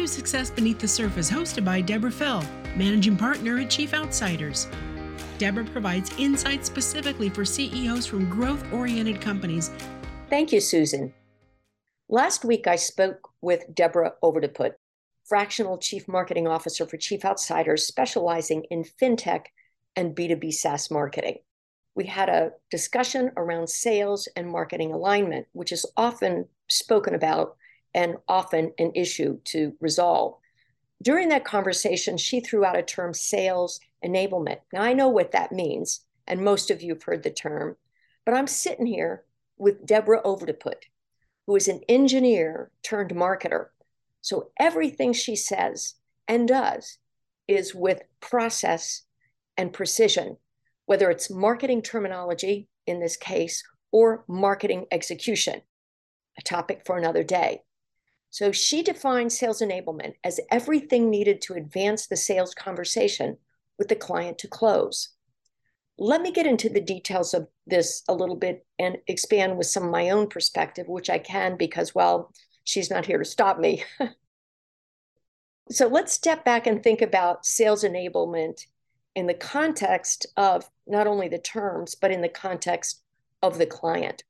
to Success Beneath the Surface, hosted by Deborah Fell, Managing Partner at Chief Outsiders. Deborah provides insights specifically for CEOs from growth oriented companies. Thank you, Susan. Last week, I spoke with Deborah Overdeput, fractional chief marketing officer for Chief Outsiders, specializing in fintech and B2B SaaS marketing. We had a discussion around sales and marketing alignment, which is often spoken about and often an issue to resolve. During that conversation, she threw out a term sales enablement. Now, I know what that means, and most of you have heard the term, but I'm sitting here with Deborah Overdeput, who is an engineer turned marketer. So everything she says and does is with process and precision, whether it's marketing terminology in this case or marketing execution, a topic for another day. So she defines sales enablement as everything needed to advance the sales conversation with the client to close. Let me get into the details of this a little bit and expand with some of my own perspective, which I can because, well, she's not here to stop me. so let's step back and think about sales enablement in the context of not only the terms, but in the context of the client.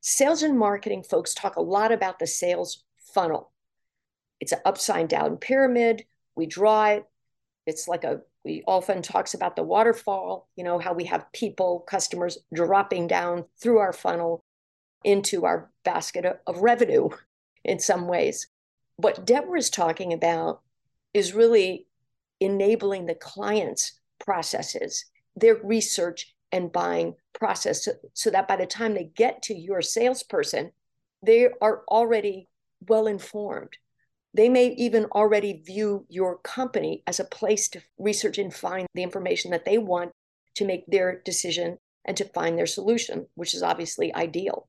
Sales and marketing folks talk a lot about the sales funnel. It's an upside down pyramid. We draw it. It's like a, we often talks about the waterfall, you know, how we have people, customers dropping down through our funnel into our basket of revenue in some ways. What Deborah is talking about is really enabling the client's processes, their research and buying process, so, so that by the time they get to your salesperson, they are already well informed. They may even already view your company as a place to research and find the information that they want to make their decision and to find their solution, which is obviously ideal.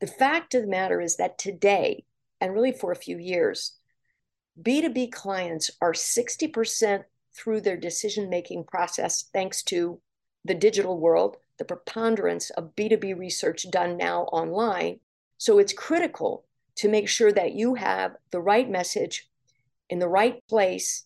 The fact of the matter is that today, and really for a few years, B2B clients are 60% through their decision making process thanks to the digital world, the preponderance of B2B research done now online. So it's critical to make sure that you have the right message in the right place,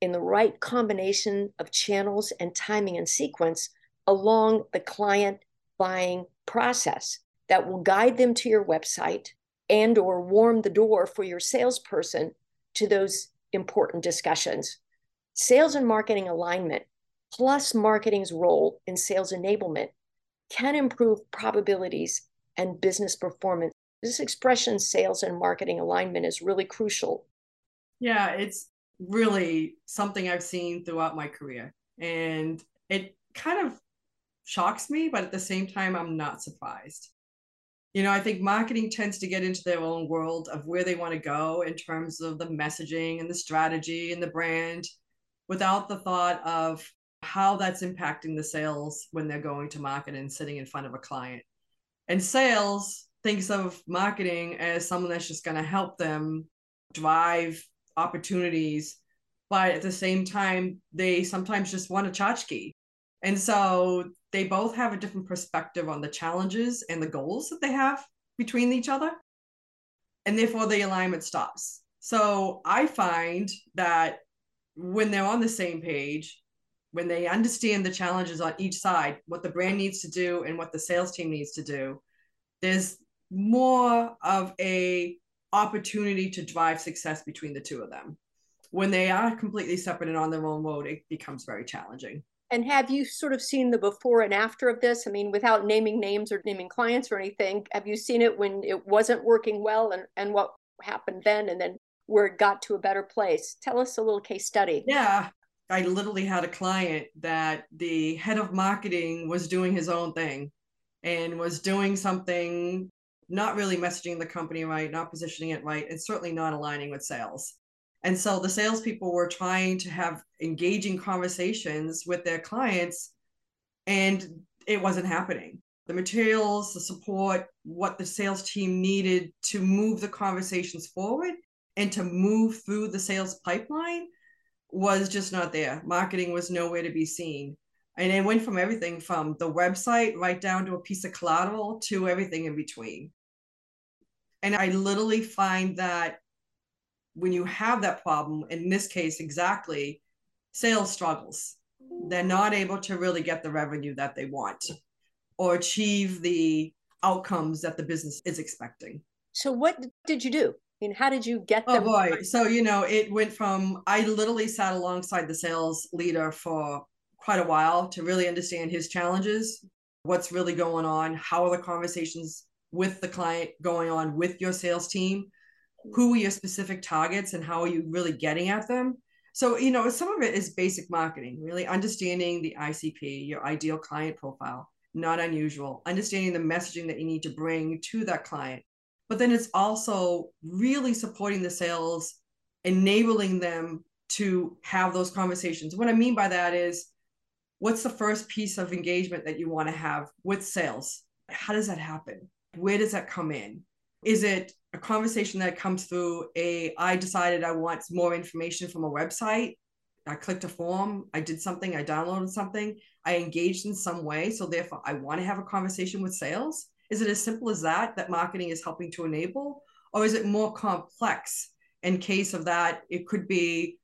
in the right combination of channels and timing and sequence along the client buying process that will guide them to your website and or warm the door for your salesperson to those important discussions. Sales and marketing alignment plus marketing's role in sales enablement can improve probabilities and business performance this expression sales and marketing alignment is really crucial. Yeah it's really something i've seen throughout my career and it kind of shocks me but at the same time i'm not surprised. You know i think marketing tends to get into their own world of where they want to go in terms of the messaging and the strategy and the brand without the thought of how that's impacting the sales when they're going to market and sitting in front of a client. And sales thinks of marketing as someone that's just going to help them drive opportunities but at the same time they sometimes just want a tchotchke. And so they both have a different perspective on the challenges and the goals that they have between each other and therefore the alignment stops. So i find that when they're on the same page when they understand the challenges on each side what the brand needs to do and what the sales team needs to do there's more of a opportunity to drive success between the two of them. When they are completely separate and on their own road, it becomes very challenging. And have you sort of seen the before and after of this? I mean, without naming names or naming clients or anything, have you seen it when it wasn't working well and, and what happened then and then where it got to a better place? Tell us a little case study. Yeah. I literally had a client that the head of marketing was doing his own thing and was doing something not really messaging the company right, not positioning it right, and certainly not aligning with sales. And so the salespeople were trying to have engaging conversations with their clients, and it wasn't happening. The materials, the support, what the sales team needed to move the conversations forward and to move through the sales pipeline was just not there. Marketing was nowhere to be seen. And it went from everything from the website right down to a piece of collateral to everything in between. And I literally find that when you have that problem, in this case, exactly, sales struggles. They're not able to really get the revenue that they want or achieve the outcomes that the business is expecting. So, what did you do? I mean, how did you get oh, them? Oh boy! So you know, it went from I literally sat alongside the sales leader for quite a while to really understand his challenges, what's really going on, how are the conversations with the client going on with your sales team, who are your specific targets, and how are you really getting at them. So you know, some of it is basic marketing, really understanding the ICP, your ideal client profile, not unusual, understanding the messaging that you need to bring to that client. But then it's also really supporting the sales enabling them to have those conversations. What i mean by that is what's the first piece of engagement that you want to have with sales? How does that happen where does that come in? Is it a conversation that comes through a i decided i want more information from a website. I clicked a form. I did something. I downloaded something. I engaged in some way so therefore i want to have a conversation with sales. Is it as simple as that, that marketing is helping to enable? Or is it more complex? In case of that, it could be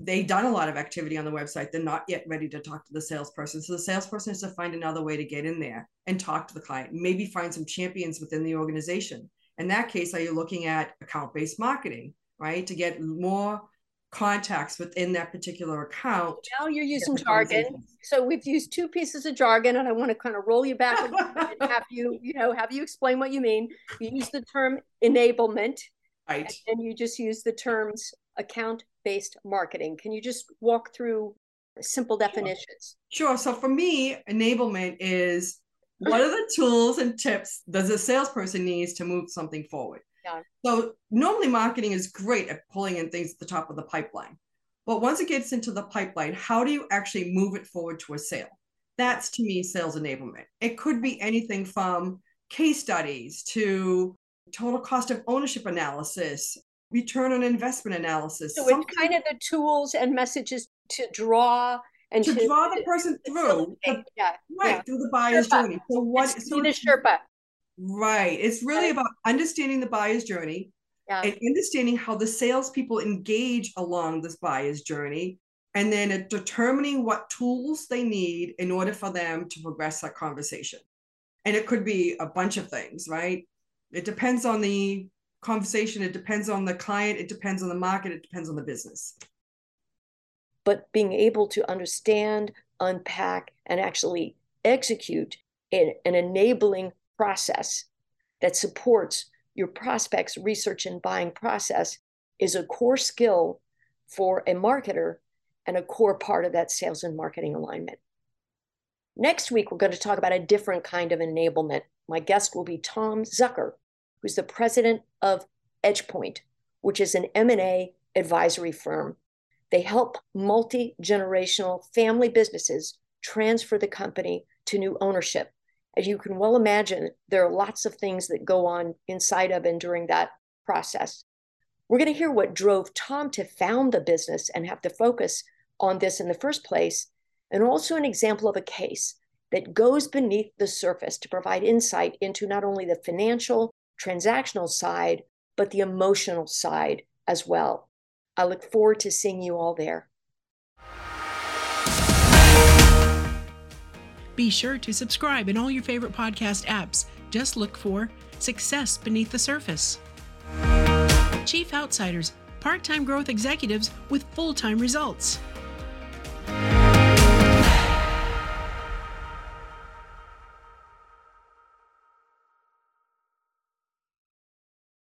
they've done a lot of activity on the website. They're not yet ready to talk to the salesperson. So the salesperson has to find another way to get in there and talk to the client, maybe find some champions within the organization. In that case, are you looking at account based marketing, right? To get more contacts within that particular account. Now you're using jargon. So we've used two pieces of jargon, and I want to kind of roll you back and have you, you know, have you explain what you mean. You use the term enablement, right? And you just use the terms account-based marketing. Can you just walk through simple definitions? Sure. sure. So for me, enablement is what are the tools and tips does a salesperson needs to move something forward? Yeah. So normally marketing is great at pulling in things at the top of the pipeline. But once it gets into the pipeline, how do you actually move it forward to a sale? That's to me sales enablement. It could be anything from case studies to total cost of ownership analysis, return on investment analysis. So it's kind of the tools and messages to draw and to, to draw the person through the, yeah, right yeah. through the buyer's Sherpa. journey. So what it's so the Sherpa. Right. It's really right. about understanding the buyer's journey yeah. and understanding how the salespeople engage along this buyer's journey, and then uh, determining what tools they need in order for them to progress that conversation. And it could be a bunch of things, right? It depends on the conversation, it depends on the client, it depends on the market, it depends on the business. But being able to understand, unpack, and actually execute an enabling process that supports your prospects research and buying process is a core skill for a marketer and a core part of that sales and marketing alignment. Next week, we're going to talk about a different kind of enablement. My guest will be Tom Zucker, who's the president of EdgePoint, which is an M&A advisory firm. They help multi-generational family businesses transfer the company to new ownership as you can well imagine, there are lots of things that go on inside of and during that process. We're going to hear what drove Tom to found the business and have to focus on this in the first place, and also an example of a case that goes beneath the surface to provide insight into not only the financial, transactional side, but the emotional side as well. I look forward to seeing you all there. Be sure to subscribe in all your favorite podcast apps. Just look for Success Beneath the Surface. Chief Outsiders, part time growth executives with full time results.